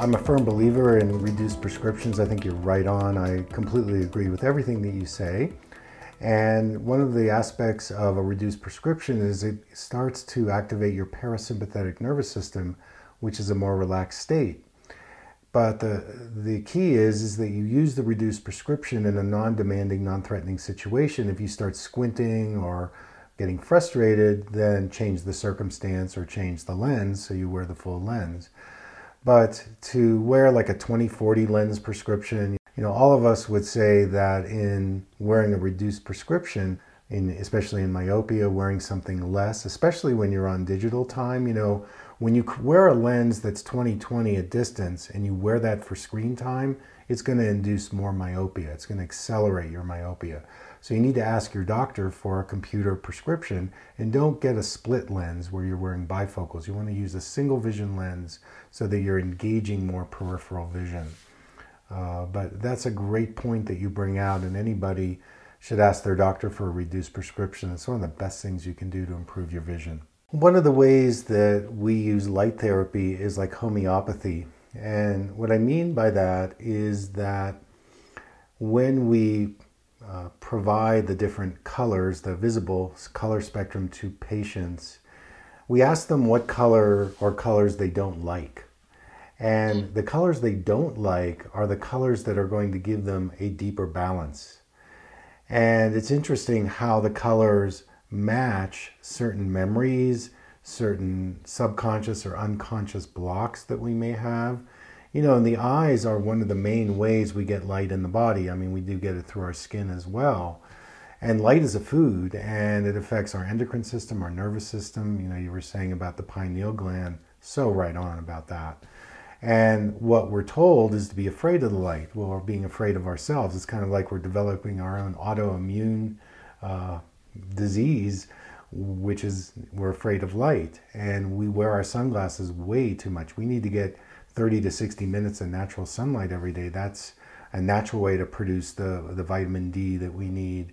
I'm a firm believer in reduced prescriptions. I think you're right on. I completely agree with everything that you say. And one of the aspects of a reduced prescription is it starts to activate your parasympathetic nervous system, which is a more relaxed state. But the, the key is, is that you use the reduced prescription in a non demanding, non threatening situation. If you start squinting or getting frustrated, then change the circumstance or change the lens so you wear the full lens. But to wear like a 2040 lens prescription, you know, all of us would say that in wearing a reduced prescription, in, especially in myopia, wearing something less, especially when you're on digital time, you know, when you wear a lens that's 20/20 at distance and you wear that for screen time, it's going to induce more myopia. It's going to accelerate your myopia. So you need to ask your doctor for a computer prescription and don't get a split lens where you're wearing bifocals. You want to use a single vision lens so that you're engaging more peripheral vision. Uh, but that's a great point that you bring out, and anybody should ask their doctor for a reduced prescription. It's one of the best things you can do to improve your vision. One of the ways that we use light therapy is like homeopathy. And what I mean by that is that when we uh, provide the different colors, the visible color spectrum to patients, we ask them what color or colors they don't like. And the colors they don't like are the colors that are going to give them a deeper balance. And it's interesting how the colors match certain memories, certain subconscious or unconscious blocks that we may have. You know, and the eyes are one of the main ways we get light in the body. I mean, we do get it through our skin as well. And light is a food and it affects our endocrine system, our nervous system. You know, you were saying about the pineal gland, so right on about that. And what we're told is to be afraid of the light. Well, we're being afraid of ourselves. It's kind of like we're developing our own autoimmune uh, disease, which is we're afraid of light. And we wear our sunglasses way too much. We need to get 30 to 60 minutes of natural sunlight every day. That's a natural way to produce the, the vitamin D that we need.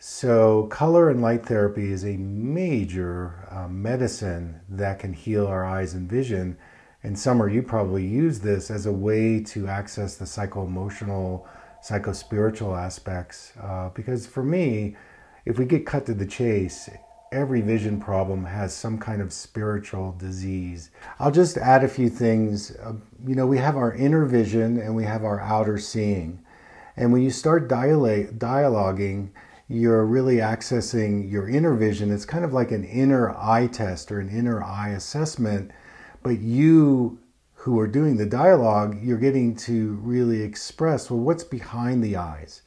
So, color and light therapy is a major uh, medicine that can heal our eyes and vision. And summer, you probably use this as a way to access the psycho emotional, psycho spiritual aspects. Uh, because for me, if we get cut to the chase, every vision problem has some kind of spiritual disease. I'll just add a few things. Uh, you know, we have our inner vision and we have our outer seeing. And when you start dialogue, dialoguing, you're really accessing your inner vision. It's kind of like an inner eye test or an inner eye assessment. But you who are doing the dialogue, you're getting to really express well, what's behind the eyes?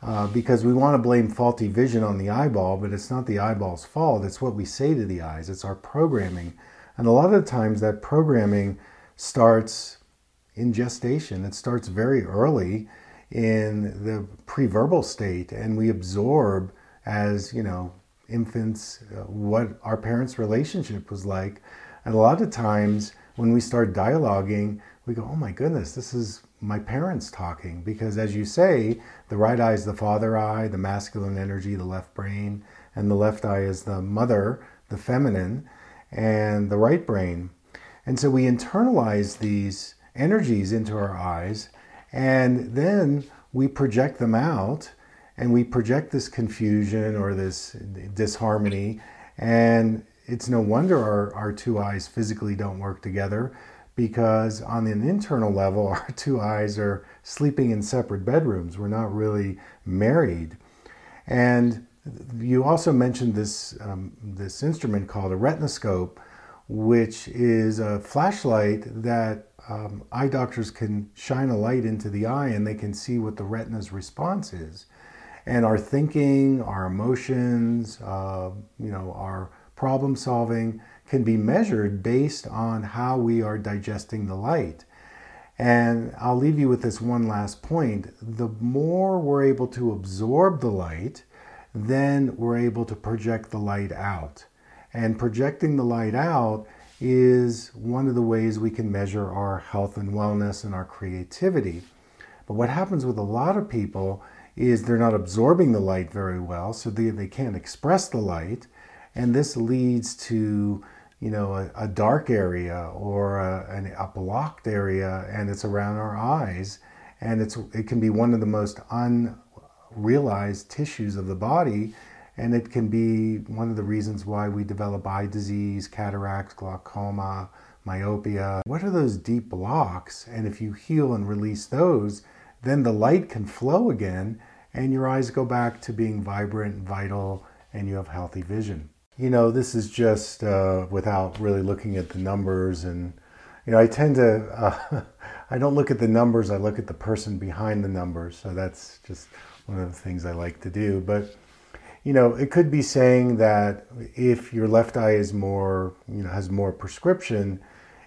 Uh, because we want to blame faulty vision on the eyeball, but it's not the eyeball's fault. It's what we say to the eyes, it's our programming. And a lot of times that programming starts in gestation, it starts very early in the pre-verbal state, and we absorb as, you know, infants uh, what our parents' relationship was like. And a lot of times when we start dialoguing, we go, oh my goodness, this is my parents talking. Because as you say, the right eye is the father eye, the masculine energy, the left brain, and the left eye is the mother, the feminine, and the right brain. And so we internalize these energies into our eyes, and then we project them out, and we project this confusion or this disharmony. And it's no wonder our, our two eyes physically don't work together because on an internal level, our two eyes are sleeping in separate bedrooms. We're not really married. And you also mentioned this, um, this instrument called a retinoscope, which is a flashlight that um, eye doctors can shine a light into the eye and they can see what the retina's response is. And our thinking, our emotions, uh, you know, our problem solving can be measured based on how we are digesting the light. And I'll leave you with this one last point. The more we're able to absorb the light, then we're able to project the light out. And projecting the light out is one of the ways we can measure our health and wellness and our creativity. But what happens with a lot of people is they're not absorbing the light very well, so they, they can't express the light. And this leads to, you know, a, a dark area or a, a blocked area, and it's around our eyes. And it's, it can be one of the most unrealized tissues of the body and it can be one of the reasons why we develop eye disease, cataracts, glaucoma, myopia. What are those deep blocks? And if you heal and release those, then the light can flow again and your eyes go back to being vibrant, vital, and you have healthy vision. You know, this is just uh, without really looking at the numbers. And, you know, I tend to, uh, I don't look at the numbers, I look at the person behind the numbers. So that's just one of the things I like to do. But, you know, it could be saying that if your left eye is more, you know, has more prescription,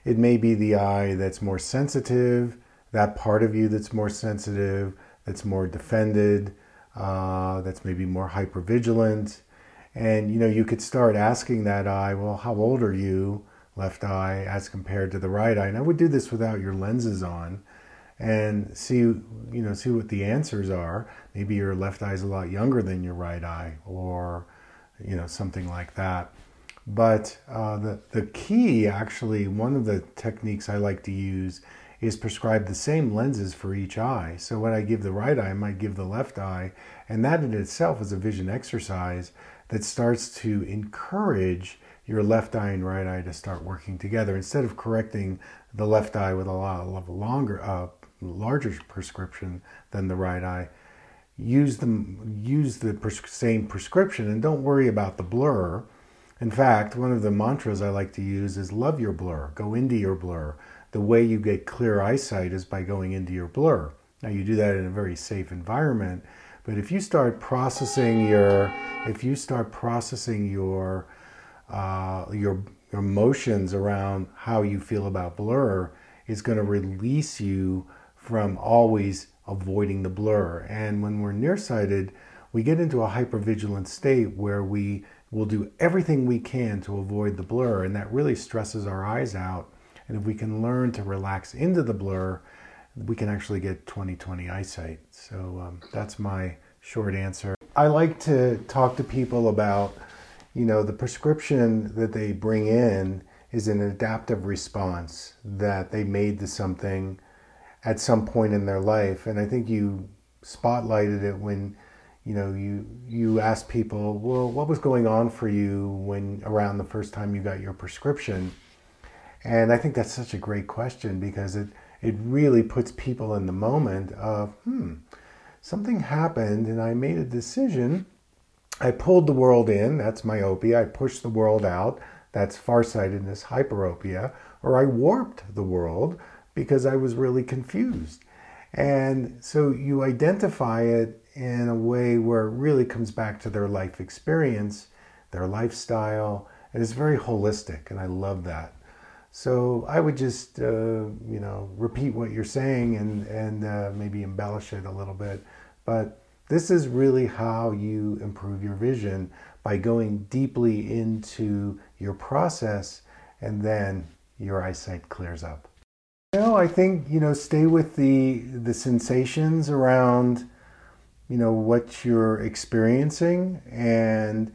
it may be the eye that's more sensitive, that part of you that's more sensitive, that's more defended, uh, that's maybe more hypervigilant. And, you know, you could start asking that eye, well, how old are you, left eye, as compared to the right eye? And I would do this without your lenses on and see you know see what the answers are. Maybe your left eye is a lot younger than your right eye or you know something like that. But uh, the, the key actually one of the techniques i like to use is prescribe the same lenses for each eye. So what i give the right eye i might give the left eye. And that in itself is a vision exercise that starts to encourage your left eye and right eye to start working together instead of correcting the left eye with a lot of longer uh, larger prescription than the right eye, use them use the pres- same prescription and don't worry about the blur. In fact, one of the mantras I like to use is love your blur, go into your blur. The way you get clear eyesight is by going into your blur. Now you do that in a very safe environment, but if you start processing your if you start processing your uh, your emotions around how you feel about blur, it's going to release you from always avoiding the blur. And when we're nearsighted, we get into a hypervigilant state where we will do everything we can to avoid the blur, and that really stresses our eyes out. And if we can learn to relax into the blur, we can actually get 20/20 eyesight. So um, that's my short answer. I like to talk to people about, you know, the prescription that they bring in is an adaptive response that they made to something at some point in their life. And I think you spotlighted it when you know you you asked people, well, what was going on for you when around the first time you got your prescription? And I think that's such a great question because it it really puts people in the moment of hmm something happened and I made a decision. I pulled the world in, that's myopia. I pushed the world out, that's farsightedness, hyperopia. Or I warped the world, because I was really confused. And so you identify it in a way where it really comes back to their life experience, their lifestyle, and it's very holistic, and I love that. So I would just, uh, you know, repeat what you're saying and and uh, maybe embellish it a little bit. But this is really how you improve your vision by going deeply into your process, and then your eyesight clears up. No, I think you know stay with the the sensations around you know what you're experiencing and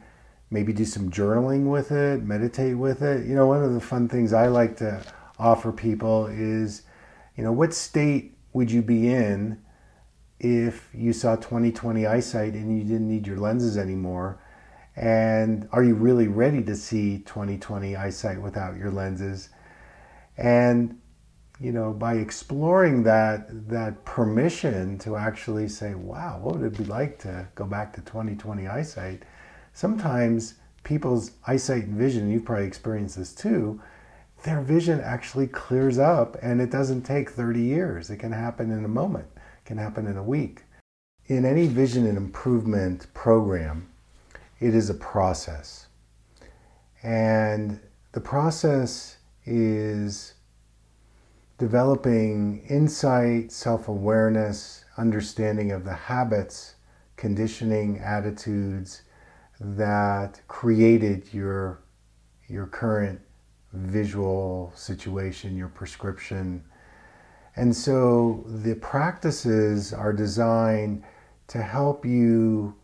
maybe do some journaling with it, meditate with it. You know, one of the fun things I like to offer people is you know what state would you be in if you saw 20/20 eyesight and you didn't need your lenses anymore? And are you really ready to see 20/20 eyesight without your lenses? And you know, by exploring that that permission to actually say, "Wow, what would it be like to go back to 20/20 eyesight?" Sometimes people's eyesight and vision, you've probably experienced this too, their vision actually clears up and it doesn't take 30 years. It can happen in a moment, it can happen in a week. In any vision and improvement program, it is a process. And the process is developing insight, self awareness, understanding of the habits, conditioning, attitudes that created your, your current visual situation, your prescription. And so the practices are designed to help you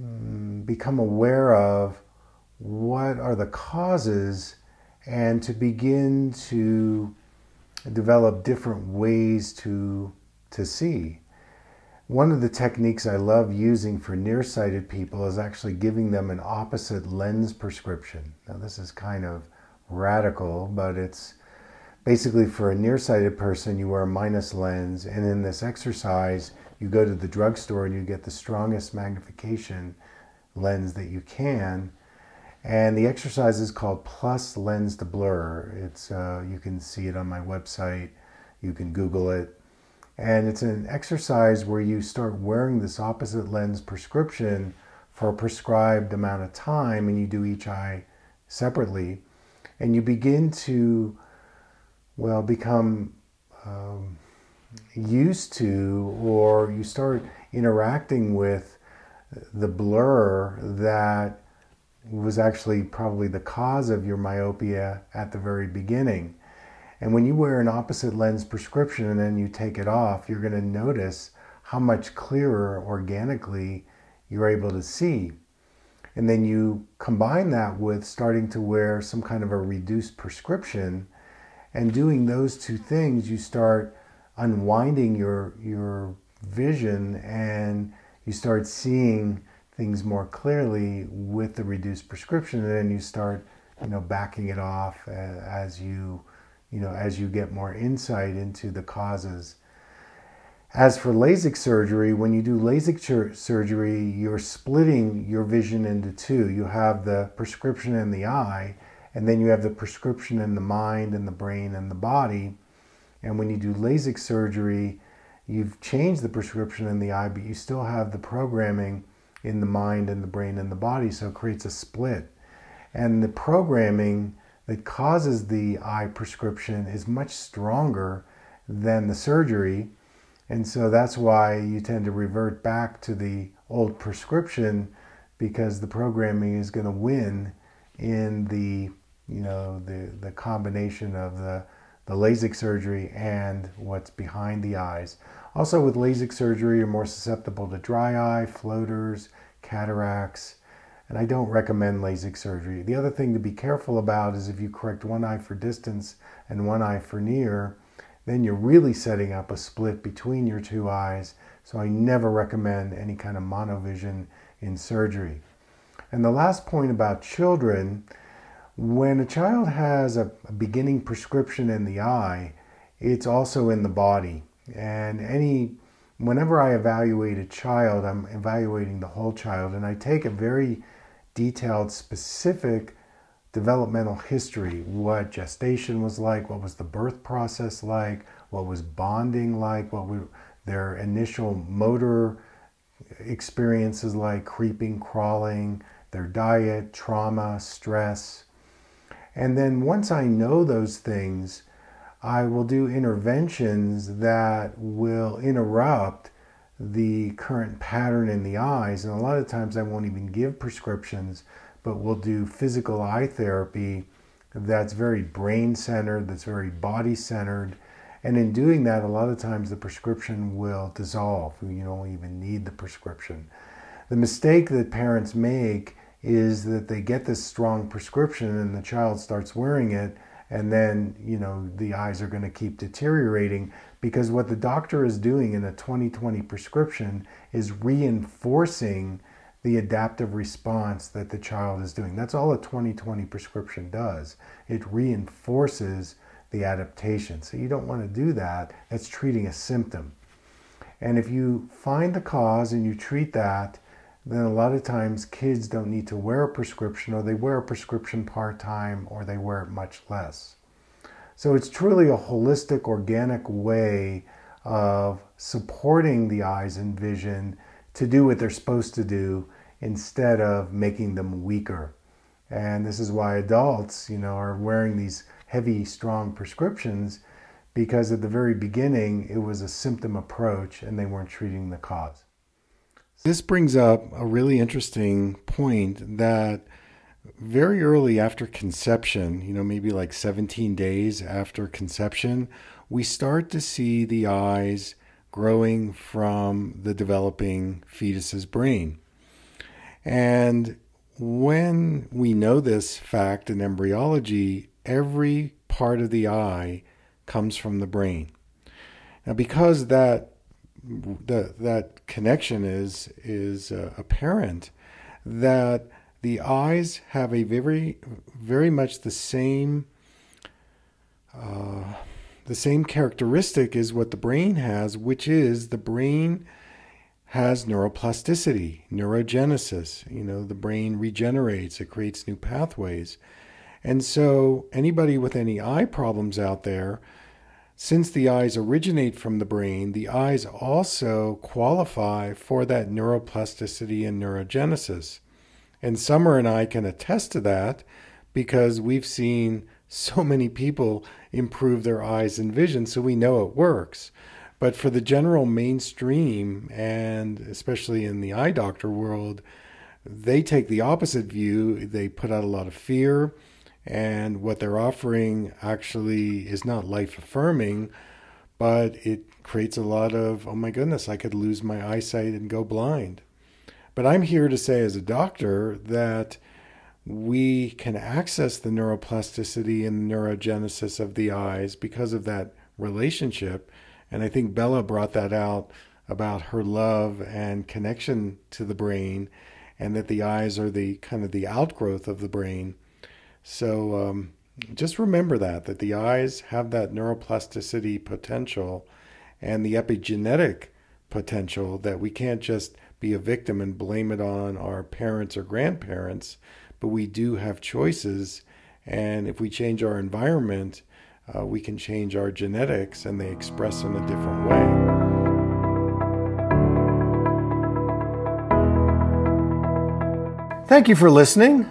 mm, become aware of what are the causes and to begin to develop different ways to, to see. One of the techniques I love using for nearsighted people is actually giving them an opposite lens prescription. Now, this is kind of radical, but it's basically for a nearsighted person, you wear a minus lens, and in this exercise, you go to the drugstore and you get the strongest magnification lens that you can. And the exercise is called plus lens to blur. It's uh, you can see it on my website. You can Google it, and it's an exercise where you start wearing this opposite lens prescription for a prescribed amount of time, and you do each eye separately and you begin to, well, become um, used to, or you start interacting with the blur that was actually probably the cause of your myopia at the very beginning. And when you wear an opposite lens prescription and then you take it off, you're going to notice how much clearer organically you're able to see. And then you combine that with starting to wear some kind of a reduced prescription and doing those two things, you start unwinding your, your vision and you start seeing things more clearly with the reduced prescription and then you start you know backing it off as you you know as you get more insight into the causes as for LASIK surgery, when you do LASIK surgery, you're splitting your vision into two. You have the prescription in the eye, and then you have the prescription in the mind and the brain and the body. And when you do LASIK surgery, you've changed the prescription in the eye, but you still have the programming in the mind and the brain and the body, so it creates a split. And the programming that causes the eye prescription is much stronger than the surgery and so that's why you tend to revert back to the old prescription because the programming is going to win in the you know the the combination of the the LASIK surgery and what's behind the eyes. Also with LASIK surgery you're more susceptible to dry eye, floaters, cataracts, and I don't recommend LASIK surgery. The other thing to be careful about is if you correct one eye for distance and one eye for near, then you're really setting up a split between your two eyes. So I never recommend any kind of monovision in surgery. And the last point about children, when a child has a, beginning prescription in the eye, it's also in the body. And any whenever I evaluate a child, I'm evaluating the whole child, and I take a very detailed, specific developmental history what gestation was like, what was the birth process like, what was bonding like, what were their initial motor experiences like, creeping, crawling, their diet, trauma, stress. And then once I know those things, I will do interventions that will interrupt the current pattern in the eyes. And a lot of times I won't even give prescriptions but we'll do physical eye therapy that's very brain centered, that's very body centered. And in doing that, a lot of times the prescription will dissolve. You don't even need the prescription. The mistake that parents make is that they get this strong prescription and the child starts wearing it and then you know the eyes are going to keep deteriorating because what the doctor is doing in a 2020 prescription is reinforcing the adaptive response that the child is doing. That's all a 2020 prescription does. It reinforces the adaptation. So you don't want to do that. That's treating a symptom. And if you find the cause and you treat that, then a lot of times kids don't need to wear a prescription or they wear a prescription part time or they wear it much less. So it's truly a holistic, organic way of supporting the eyes and vision to do what they're supposed to do instead of making them weaker. And this is why adults, you know, are wearing these heavy, strong prescriptions because at the very beginning it was a symptom approach and they weren't treating the cause. This brings up a really interesting point that very early after conception, you know, maybe like 17 days after conception, we start to see the eyes growing from the developing fetus's brain. And when we know this fact in embryology, every part of the eye comes from the brain. Now, because that that that connection is is uh, apparent, that the eyes have a very very much the same uh, the same characteristic as what the brain has, which is the brain has neuroplasticity, neurogenesis. You know, the brain regenerates, it creates new pathways. And so, anybody with any eye problems out there, since the eyes originate from the brain, the eyes also qualify for that neuroplasticity and neurogenesis. And Summer and I can attest to that because we've seen so many people improve their eyes and vision, so we know it works. But for the general mainstream, and especially in the eye doctor world, they take the opposite view. They put out a lot of fear, and what they're offering actually is not life affirming, but it creates a lot of, oh my goodness, I could lose my eyesight and go blind. But I'm here to say, as a doctor, that we can access the neuroplasticity and neurogenesis of the eyes because of that relationship and I think Bella brought that out about her love and connection to the brain, and that the eyes are the kind of the outgrowth of the brain. So um, just remember that that the eyes have that neuroplasticity potential and the epigenetic potential that we can't just be a victim and blame it on our parents or grandparents, but we do have choices. And if we change our environment, uh, we can change our genetics and they express in a different way. Thank you for listening.